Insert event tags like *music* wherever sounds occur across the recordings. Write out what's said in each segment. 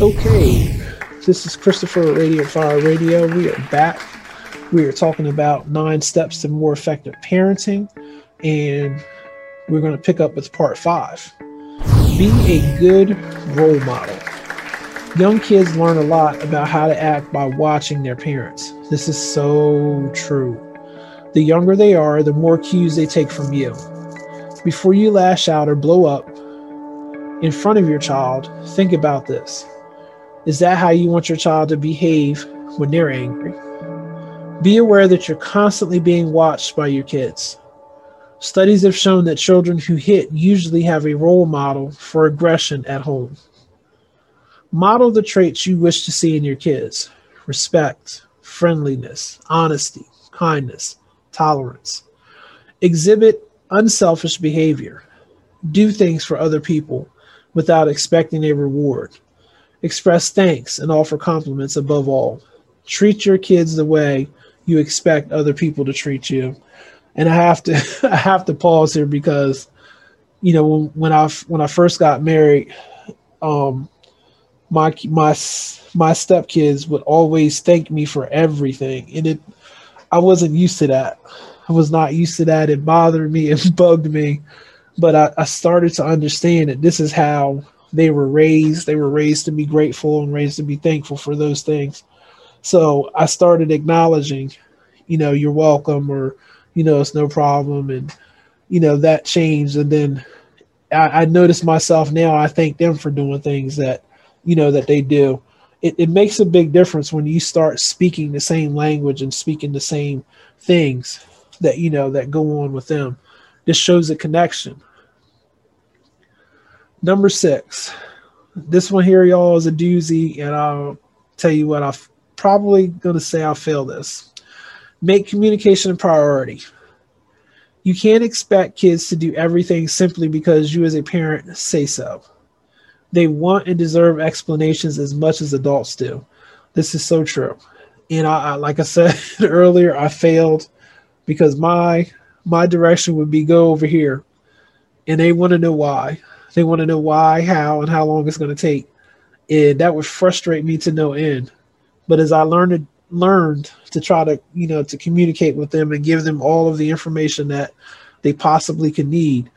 Okay, this is Christopher Radiant Fire Radio. We are back. We are talking about nine steps to more effective parenting, and we're going to pick up with part five. Be a good role model. Young kids learn a lot about how to act by watching their parents. This is so true. The younger they are, the more cues they take from you. Before you lash out or blow up in front of your child, think about this. Is that how you want your child to behave when they're angry? Be aware that you're constantly being watched by your kids. Studies have shown that children who hit usually have a role model for aggression at home. Model the traits you wish to see in your kids respect, friendliness, honesty, kindness, tolerance. Exhibit unselfish behavior. Do things for other people without expecting a reward. Express thanks and offer compliments above all. Treat your kids the way you expect other people to treat you. And I have to *laughs* I have to pause here because you know when, I when I first got married um my my my stepkids would always thank me for everything and it I wasn't used to that. I was not used to that. It bothered me, *laughs* it bugged me. But I, I started to understand that this is how they were raised. They were raised to be grateful and raised to be thankful for those things. So I started acknowledging, you know, you're welcome or, you know, it's no problem. And, you know, that changed. And then I, I noticed myself now, I thank them for doing things that, you know, that they do. It, it makes a big difference when you start speaking the same language and speaking the same things that, you know, that go on with them. This shows a connection Number six. This one here, y'all, is a doozy, and I'll tell you what, I'm probably going to say I'll fail this. Make communication a priority. You can't expect kids to do everything simply because you, as a parent, say so. They want and deserve explanations as much as adults do. This is so true. And I, I like I said *laughs* earlier, I failed because my my direction would be go over here, and they want to know why. They want to know why, how, and how long it's going to take. And that would frustrate me to no end. But as I learned to, learned to try to, you know, to communicate with them and give them all of the information that they possibly could need,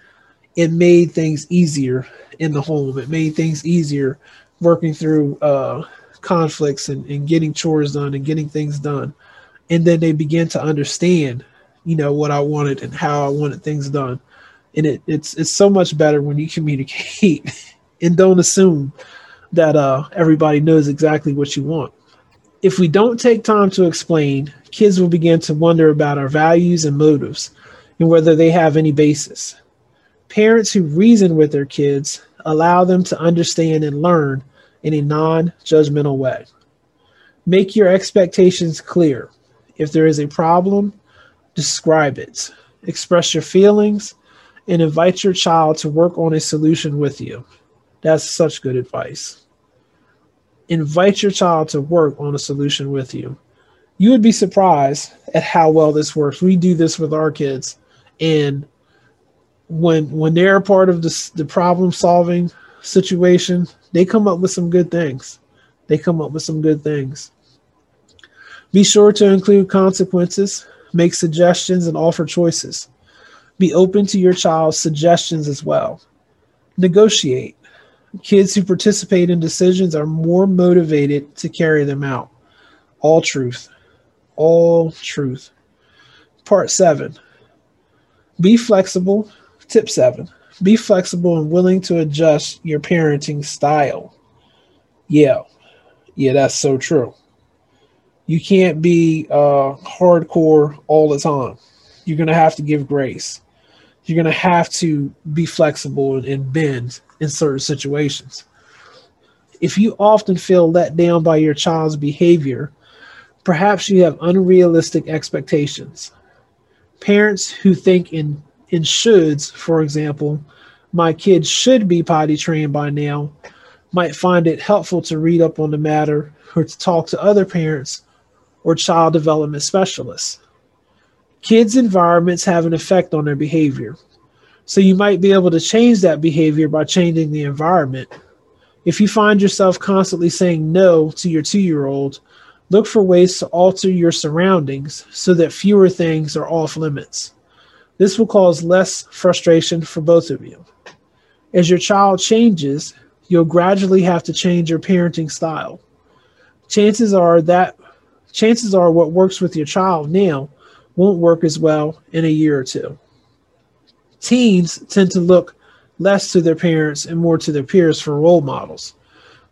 it made things easier in the home. It made things easier working through uh, conflicts and, and getting chores done and getting things done. And then they began to understand, you know, what I wanted and how I wanted things done and it, it's it's so much better when you communicate *laughs* and don't assume that uh, everybody knows exactly what you want. If we don't take time to explain, kids will begin to wonder about our values and motives and whether they have any basis. Parents who reason with their kids allow them to understand and learn in a non judgmental way. Make your expectations clear. If there is a problem, describe it. Express your feelings and invite your child to work on a solution with you. That's such good advice. Invite your child to work on a solution with you. You would be surprised at how well this works. We do this with our kids, and when when they're part of the the problem solving situation, they come up with some good things. They come up with some good things. Be sure to include consequences, make suggestions, and offer choices. Be open to your child's suggestions as well. Negotiate. Kids who participate in decisions are more motivated to carry them out. All truth. All truth. Part seven. Be flexible. Tip seven. Be flexible and willing to adjust your parenting style. Yeah. Yeah, that's so true. You can't be uh, hardcore all the time. You're going to have to give grace you're going to have to be flexible and bend in certain situations. If you often feel let down by your child's behavior, perhaps you have unrealistic expectations. Parents who think in, in shoulds, for example, my kid should be potty trained by now, might find it helpful to read up on the matter or to talk to other parents or child development specialists. Kids' environments have an effect on their behavior. So you might be able to change that behavior by changing the environment. If you find yourself constantly saying no to your two year old, look for ways to alter your surroundings so that fewer things are off limits. This will cause less frustration for both of you. As your child changes, you'll gradually have to change your parenting style. Chances are that chances are what works with your child now won't work as well in a year or two. Teens tend to look less to their parents and more to their peers for role models,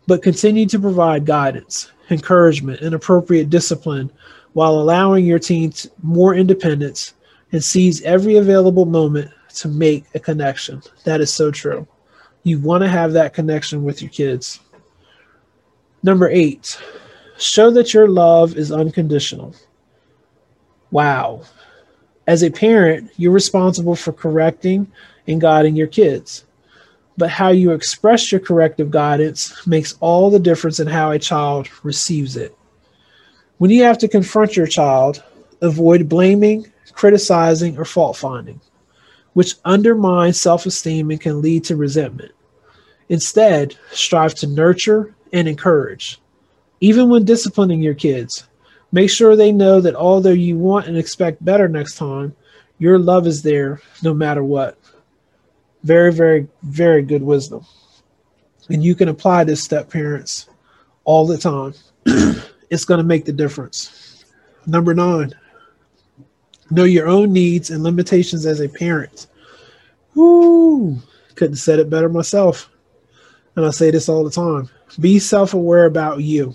but continue to provide guidance, encouragement, and appropriate discipline while allowing your teens more independence and seize every available moment to make a connection. That is so true. You want to have that connection with your kids. Number eight, show that your love is unconditional. Wow. As a parent, you're responsible for correcting and guiding your kids. But how you express your corrective guidance makes all the difference in how a child receives it. When you have to confront your child, avoid blaming, criticizing, or fault finding, which undermines self esteem and can lead to resentment. Instead, strive to nurture and encourage. Even when disciplining your kids, make sure they know that although you want and expect better next time, your love is there no matter what. Very, very, very good wisdom. And you can apply this step, parents, all the time. *clears throat* it's going to make the difference. Number nine, know your own needs and limitations as a parent. Woo! Couldn't said it better myself. And I say this all the time be self aware about you,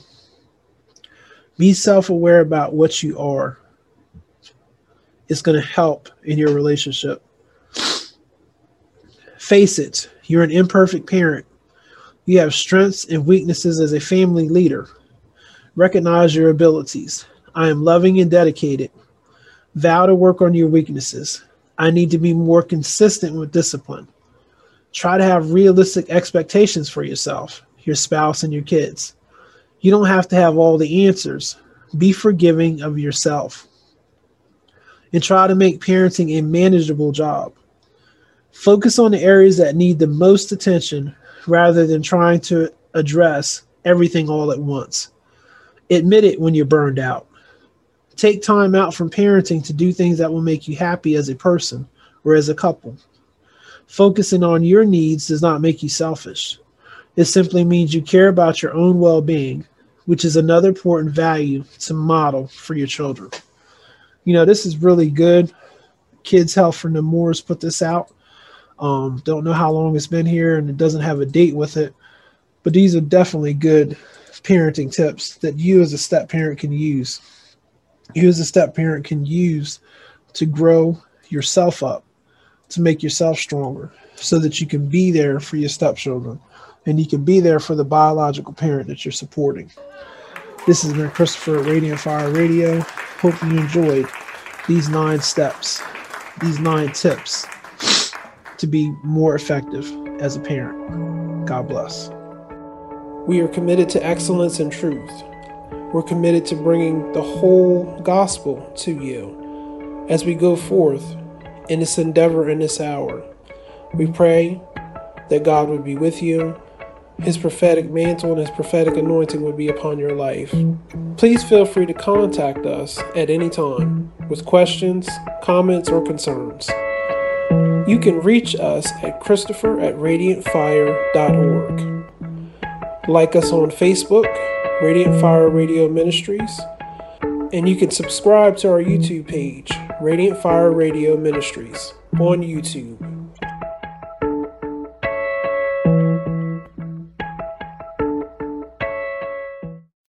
be self aware about what you are. It's going to help in your relationship. Face it, you're an imperfect parent. You have strengths and weaknesses as a family leader. Recognize your abilities. I am loving and dedicated. Vow to work on your weaknesses. I need to be more consistent with discipline. Try to have realistic expectations for yourself, your spouse, and your kids. You don't have to have all the answers. Be forgiving of yourself. And try to make parenting a manageable job. Focus on the areas that need the most attention rather than trying to address everything all at once. Admit it when you're burned out. Take time out from parenting to do things that will make you happy as a person or as a couple. Focusing on your needs does not make you selfish. It simply means you care about your own well being, which is another important value to model for your children. You know, this is really good. Kids Health for Nemours put this out. Um, don't know how long it's been here and it doesn't have a date with it, but these are definitely good parenting tips that you as a step parent can use. You as a step parent can use to grow yourself up, to make yourself stronger, so that you can be there for your stepchildren and you can be there for the biological parent that you're supporting. This has been Christopher at Radiant Fire Radio. Hope you enjoyed these nine steps, these nine tips to be more effective as a parent. God bless. We are committed to excellence and truth. We're committed to bringing the whole gospel to you as we go forth in this endeavor in this hour. We pray that God would be with you, His prophetic mantle and His prophetic anointing would be upon your life. Please feel free to contact us at any time with questions, comments, or concerns. You can reach us at Christopher at radiantfire.org. Like us on Facebook, Radiant Fire Radio Ministries, and you can subscribe to our YouTube page, Radiant Fire Radio Ministries, on YouTube.